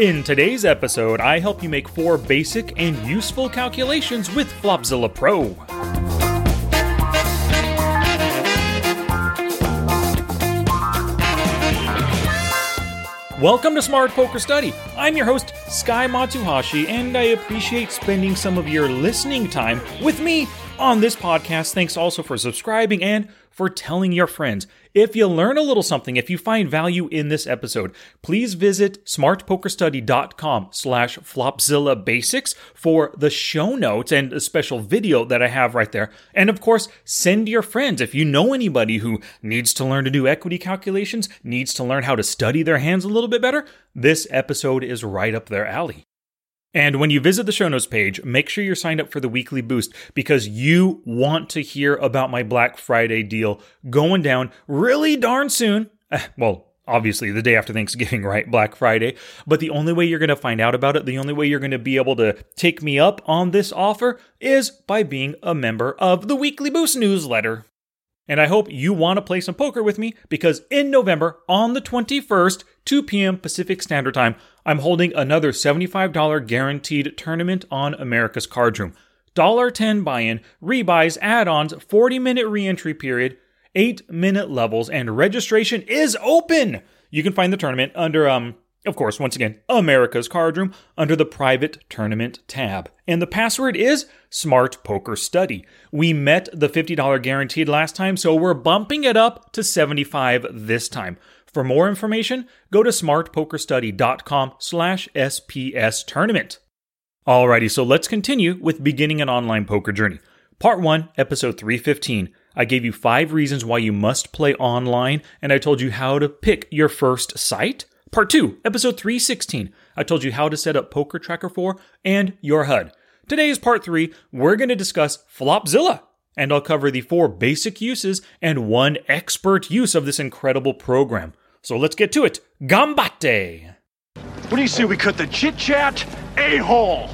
In today's episode, I help you make four basic and useful calculations with Flopzilla Pro. Welcome to Smart Poker Study. I'm your host, Sky Matsuhashi, and I appreciate spending some of your listening time with me on this podcast. Thanks also for subscribing and for telling your friends. If you learn a little something, if you find value in this episode, please visit smartpokerstudy.com slash flopzilla basics for the show notes and a special video that I have right there. And of course, send your friends. If you know anybody who needs to learn to do equity calculations, needs to learn how to study their hands a little bit better, this episode is right up their alley. And when you visit the show notes page, make sure you're signed up for the weekly boost because you want to hear about my Black Friday deal going down really darn soon. Eh, well, obviously the day after Thanksgiving, right? Black Friday. But the only way you're going to find out about it, the only way you're going to be able to take me up on this offer is by being a member of the Weekly Boost newsletter. And I hope you want to play some poker with me because in November, on the 21st, 2 p.m. Pacific Standard Time, I'm holding another $75 guaranteed tournament on America's Card Room. $10 buy in, rebuys, add ons, 40 minute re entry period, 8 minute levels, and registration is open! You can find the tournament under, um, of course, once again, America's Card Room under the private tournament tab. And the password is Smart Poker Study. We met the $50 guaranteed last time, so we're bumping it up to 75 this time. For more information, go to smartpokerstudy.com slash SPS tournament. Alrighty, so let's continue with beginning an online poker journey. Part 1, episode 315. I gave you five reasons why you must play online, and I told you how to pick your first site. Part 2, episode 316. I told you how to set up Poker Tracker 4 and your HUD. Today is part 3. We're going to discuss Flopzilla and I'll cover the four basic uses and one expert use of this incredible program. So let's get to it. Gambate! What do you say we cut the chit chat a hole?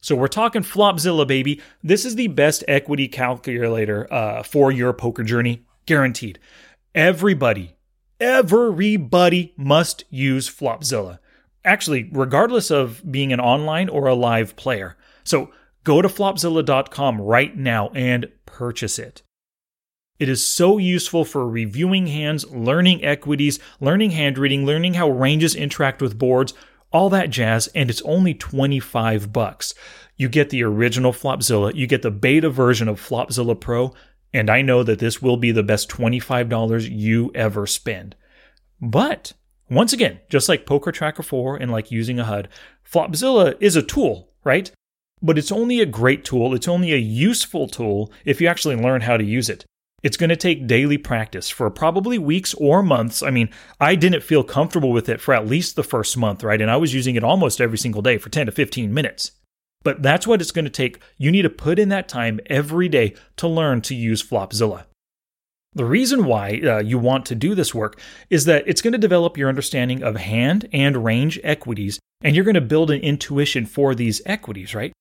So we're talking Flopzilla, baby. This is the best equity calculator uh, for your poker journey, guaranteed. Everybody, everybody must use Flopzilla. Actually, regardless of being an online or a live player. So go to flopzilla.com right now and purchase it. It is so useful for reviewing hands, learning equities, learning hand reading, learning how ranges interact with boards, all that jazz, and it's only 25 bucks. You get the original Flopzilla, you get the beta version of Flopzilla Pro, and I know that this will be the best $25 you ever spend. But once again, just like Poker Tracker 4 and like using a HUD, Flopzilla is a tool, right? But it's only a great tool, it's only a useful tool if you actually learn how to use it. It's going to take daily practice for probably weeks or months. I mean, I didn't feel comfortable with it for at least the first month, right? And I was using it almost every single day for 10 to 15 minutes. But that's what it's going to take. You need to put in that time every day to learn to use Flopzilla. The reason why uh, you want to do this work is that it's going to develop your understanding of hand and range equities, and you're going to build an intuition for these equities, right?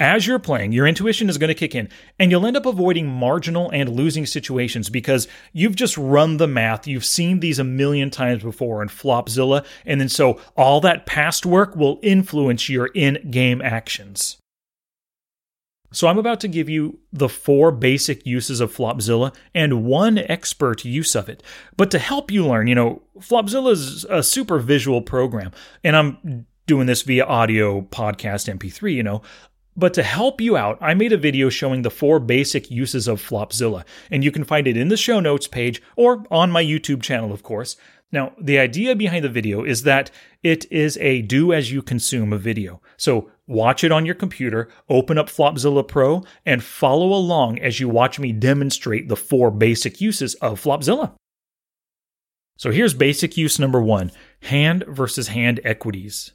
As you're playing, your intuition is going to kick in, and you'll end up avoiding marginal and losing situations because you've just run the math. You've seen these a million times before in Flopzilla, and then so all that past work will influence your in game actions. So, I'm about to give you the four basic uses of Flopzilla and one expert use of it. But to help you learn, you know, Flopzilla is a super visual program, and I'm doing this via audio podcast MP3, you know. But to help you out, I made a video showing the four basic uses of Flopzilla, and you can find it in the show notes page or on my YouTube channel, of course. Now, the idea behind the video is that it is a do as you consume a video. So watch it on your computer, open up Flopzilla Pro, and follow along as you watch me demonstrate the four basic uses of Flopzilla. So here's basic use number one hand versus hand equities.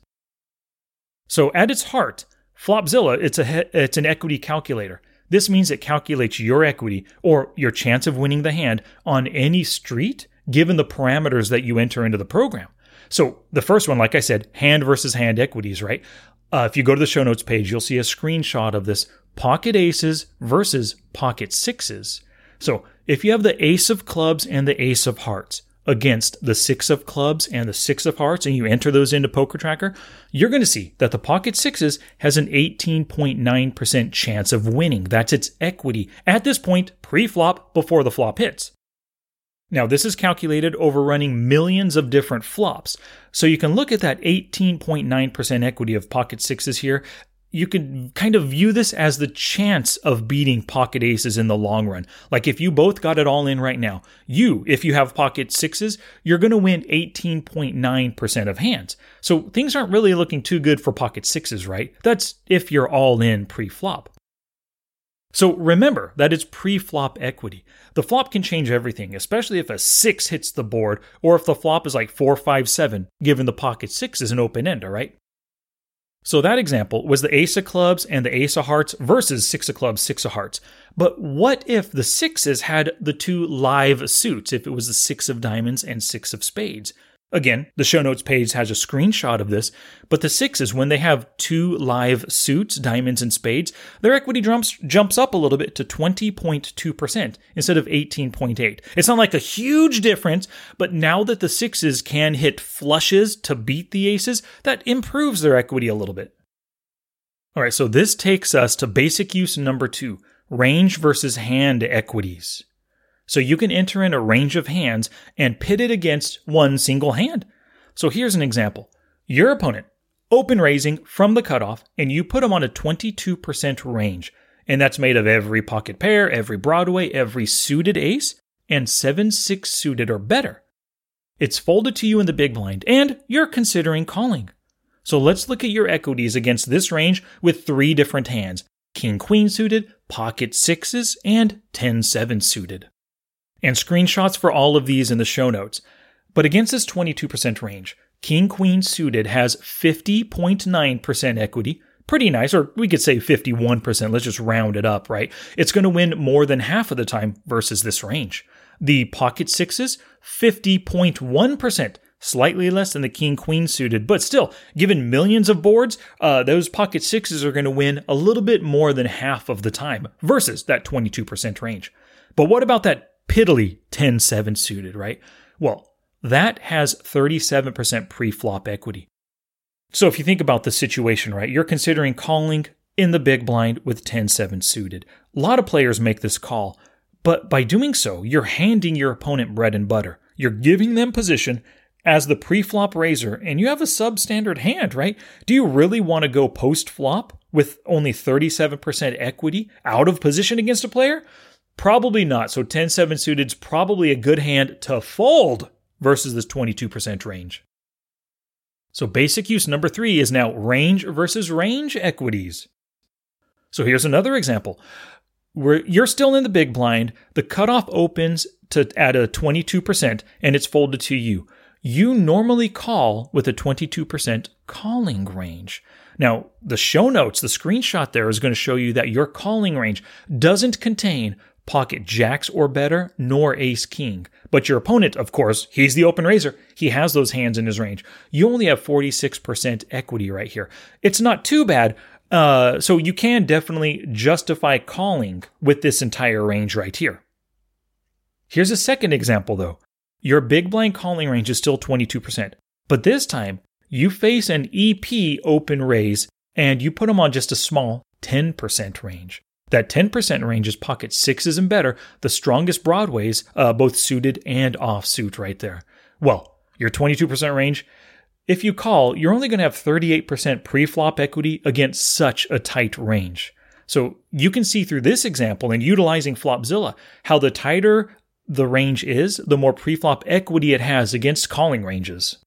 So at its heart, Flopzilla, it's a it's an equity calculator. This means it calculates your equity or your chance of winning the hand on any street given the parameters that you enter into the program. So the first one, like I said, hand versus hand equities, right? Uh, if you go to the show notes page, you'll see a screenshot of this pocket aces versus pocket sixes. So if you have the ace of clubs and the ace of hearts against the six of clubs and the six of hearts, and you enter those into Poker Tracker, you're going to see that the pocket sixes has an 18.9% chance of winning. That's its equity at this point, pre flop, before the flop hits. Now, this is calculated over running millions of different flops. So you can look at that 18.9% equity of pocket sixes here you can kind of view this as the chance of beating pocket aces in the long run. Like if you both got it all in right now, you, if you have pocket sixes, you're going to win 18.9% of hands. So things aren't really looking too good for pocket sixes, right? That's if you're all in pre flop. So remember that it's pre flop equity. The flop can change everything, especially if a six hits the board or if the flop is like four, five, seven, given the pocket six is an open end, all right? So that example was the ace of clubs and the ace of hearts versus six of clubs, six of hearts. But what if the sixes had the two live suits, if it was the six of diamonds and six of spades? Again, the show notes page has a screenshot of this, but the sixes, when they have two live suits, diamonds and spades, their equity jumps jumps up a little bit to 20.2% instead of 18.8. It's not like a huge difference, but now that the sixes can hit flushes to beat the aces, that improves their equity a little bit. All right, so this takes us to basic use number two range versus hand equities. So you can enter in a range of hands and pit it against one single hand. So here's an example. Your opponent, open raising from the cutoff, and you put them on a 22% range. And that's made of every pocket pair, every Broadway, every suited ace, and 7 6 suited or better. It's folded to you in the big blind, and you're considering calling. So let's look at your equities against this range with three different hands King Queen suited, pocket sixes, and 10 7 suited and screenshots for all of these in the show notes. But against this 22% range, King Queen suited has 50.9% equity. Pretty nice, or we could say 51%. Let's just round it up, right? It's going to win more than half of the time versus this range. The pocket sixes, 50.1%, slightly less than the king queen suited, but still, given millions of boards, uh, those pocket sixes are going to win a little bit more than half of the time versus that 22% range. But what about that piddly 10 7 suited, right? Well, that has 37% pre flop equity. So if you think about the situation, right, you're considering calling in the big blind with 10 7 suited. A lot of players make this call, but by doing so, you're handing your opponent bread and butter. You're giving them position as the pre-flop raiser and you have a substandard hand, right? Do you really want to go post-flop with only 37% equity out of position against a player? Probably not. So 10 7 suited's probably a good hand to fold versus this 22% range. So basic use number three is now range versus range equities. So here's another example. Where you're still in the big blind, the cutoff opens to at a 22% and it's folded to you. You normally call with a 22% calling range. Now, the show notes, the screenshot there is going to show you that your calling range doesn't contain pocket jacks or better, nor ace king. But your opponent, of course, he's the open raiser. He has those hands in his range. You only have 46% equity right here. It's not too bad. Uh, so you can definitely justify calling with this entire range right here. Here's a second example though. Your big blind calling range is still 22%, but this time you face an EP open raise and you put them on just a small 10% range. That 10% range is pocket sixes and better, the strongest broadways, uh, both suited and offsuit right there. Well, your 22% range, if you call, you're only going to have 38% pre-flop equity against such a tight range. So you can see through this example and utilizing Flopzilla how the tighter the range is, the more pre-flop equity it has against calling ranges.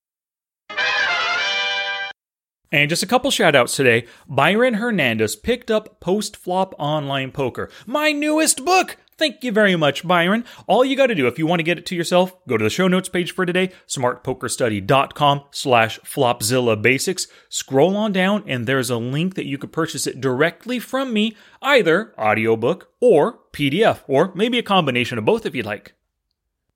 And just a couple shout outs today. Byron Hernandez picked up Post Flop Online Poker, my newest book. Thank you very much, Byron. All you got to do, if you want to get it to yourself, go to the show notes page for today, smartpokerstudy.com slash flopzilla basics. Scroll on down, and there's a link that you could purchase it directly from me, either audiobook or PDF, or maybe a combination of both if you'd like.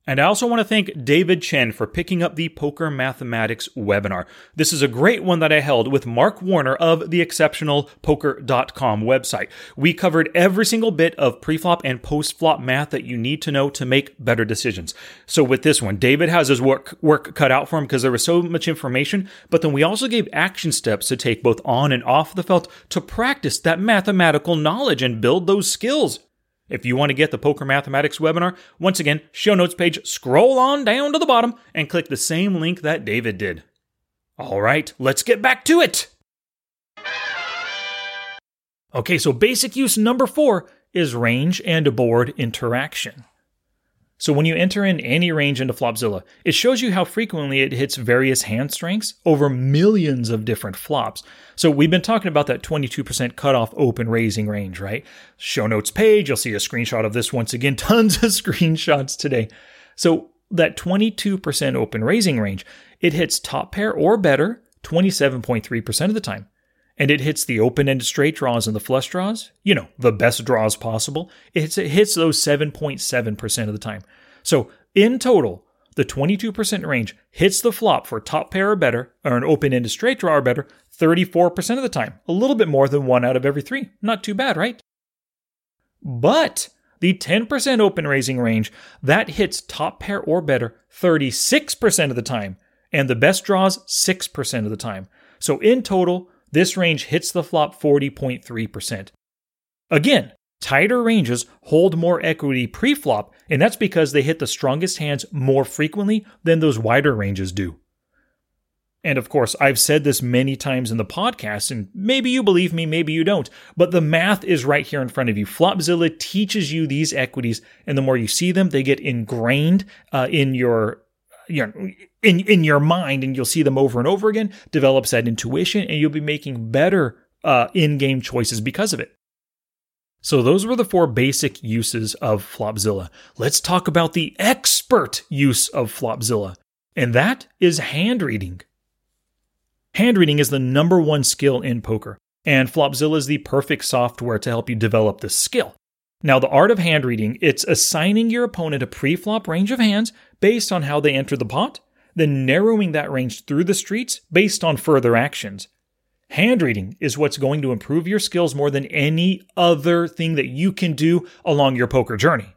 And I also want to thank David Chen for picking up the Poker Mathematics webinar. This is a great one that I held with Mark Warner of the exceptionalpoker.com website. We covered every single bit of preflop and post-flop math that you need to know to make better decisions. So with this one, David has his work work cut out for him because there was so much information, but then we also gave action steps to take both on and off the felt to practice that mathematical knowledge and build those skills. If you want to get the Poker Mathematics webinar, once again, show notes page, scroll on down to the bottom and click the same link that David did. All right, let's get back to it. Okay, so basic use number four is range and board interaction. So when you enter in any range into Flopzilla, it shows you how frequently it hits various hand strengths over millions of different flops. So we've been talking about that 22% cutoff open raising range, right? Show notes page, you'll see a screenshot of this once again, tons of screenshots today. So that 22% open raising range, it hits top pair or better 27.3% of the time. And it hits the open ended straight draws and the flush draws, you know, the best draws possible. It hits, it hits those 7.7% of the time. So in total, the 22% range hits the flop for top pair or better, or an open ended straight draw or better, 34% of the time. A little bit more than one out of every three. Not too bad, right? But the 10% open raising range, that hits top pair or better 36% of the time, and the best draws 6% of the time. So in total, this range hits the flop 40.3%. Again, tighter ranges hold more equity pre-flop, and that's because they hit the strongest hands more frequently than those wider ranges do. And of course, I've said this many times in the podcast, and maybe you believe me, maybe you don't, but the math is right here in front of you. Flopzilla teaches you these equities, and the more you see them, they get ingrained uh, in your you know, in in your mind, and you'll see them over and over again. Develops that intuition, and you'll be making better uh, in-game choices because of it. So those were the four basic uses of Flopzilla. Let's talk about the expert use of Flopzilla, and that is hand reading. Hand reading is the number one skill in poker, and Flopzilla is the perfect software to help you develop this skill. Now, the art of hand reading, it's assigning your opponent a pre-flop range of hands based on how they enter the pot, then narrowing that range through the streets based on further actions. Hand reading is what's going to improve your skills more than any other thing that you can do along your poker journey.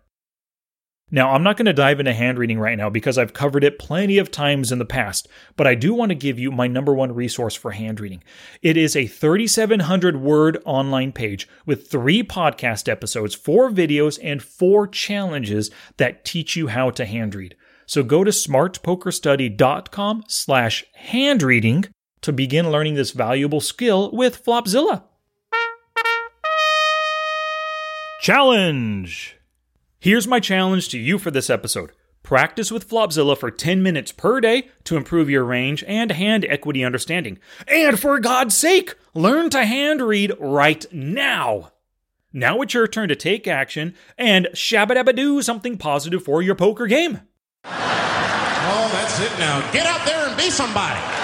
Now, I'm not going to dive into hand reading right now because I've covered it plenty of times in the past, but I do want to give you my number one resource for hand reading. It is a 3,700 word online page with three podcast episodes, four videos, and four challenges that teach you how to hand read. So go to smartpokerstudy.com slash hand reading to begin learning this valuable skill with Flopzilla. Challenge! Here's my challenge to you for this episode. Practice with Flopzilla for 10 minutes per day to improve your range and hand equity understanding. And for God's sake, learn to hand read right now. Now it's your turn to take action and shabba do something positive for your poker game. Oh, that's it now. Get out there and be somebody.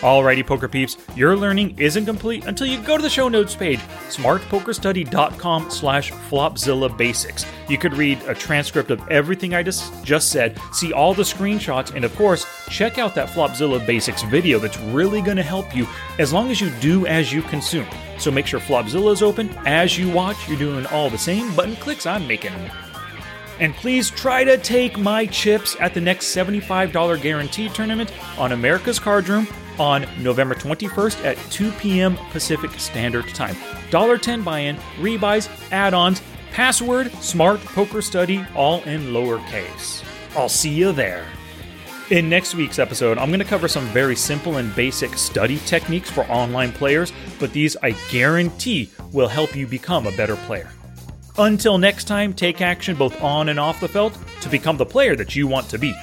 Alrighty, poker peeps, your learning isn't complete until you go to the show notes page, smartpokerstudy.com slash flopzilla basics. You could read a transcript of everything I just, just said, see all the screenshots, and of course, check out that Flopzilla basics video that's really going to help you as long as you do as you consume. So make sure Flopzilla is open. As you watch, you're doing all the same button clicks I'm making. And please try to take my chips at the next $75 guaranteed tournament on America's Card Room on November 21st at 2 p.m. Pacific Standard Time. $1.10 buy in, rebuys, add ons, password, smart poker study, all in lowercase. I'll see you there. In next week's episode, I'm going to cover some very simple and basic study techniques for online players, but these I guarantee will help you become a better player. Until next time, take action both on and off the felt to become the player that you want to be.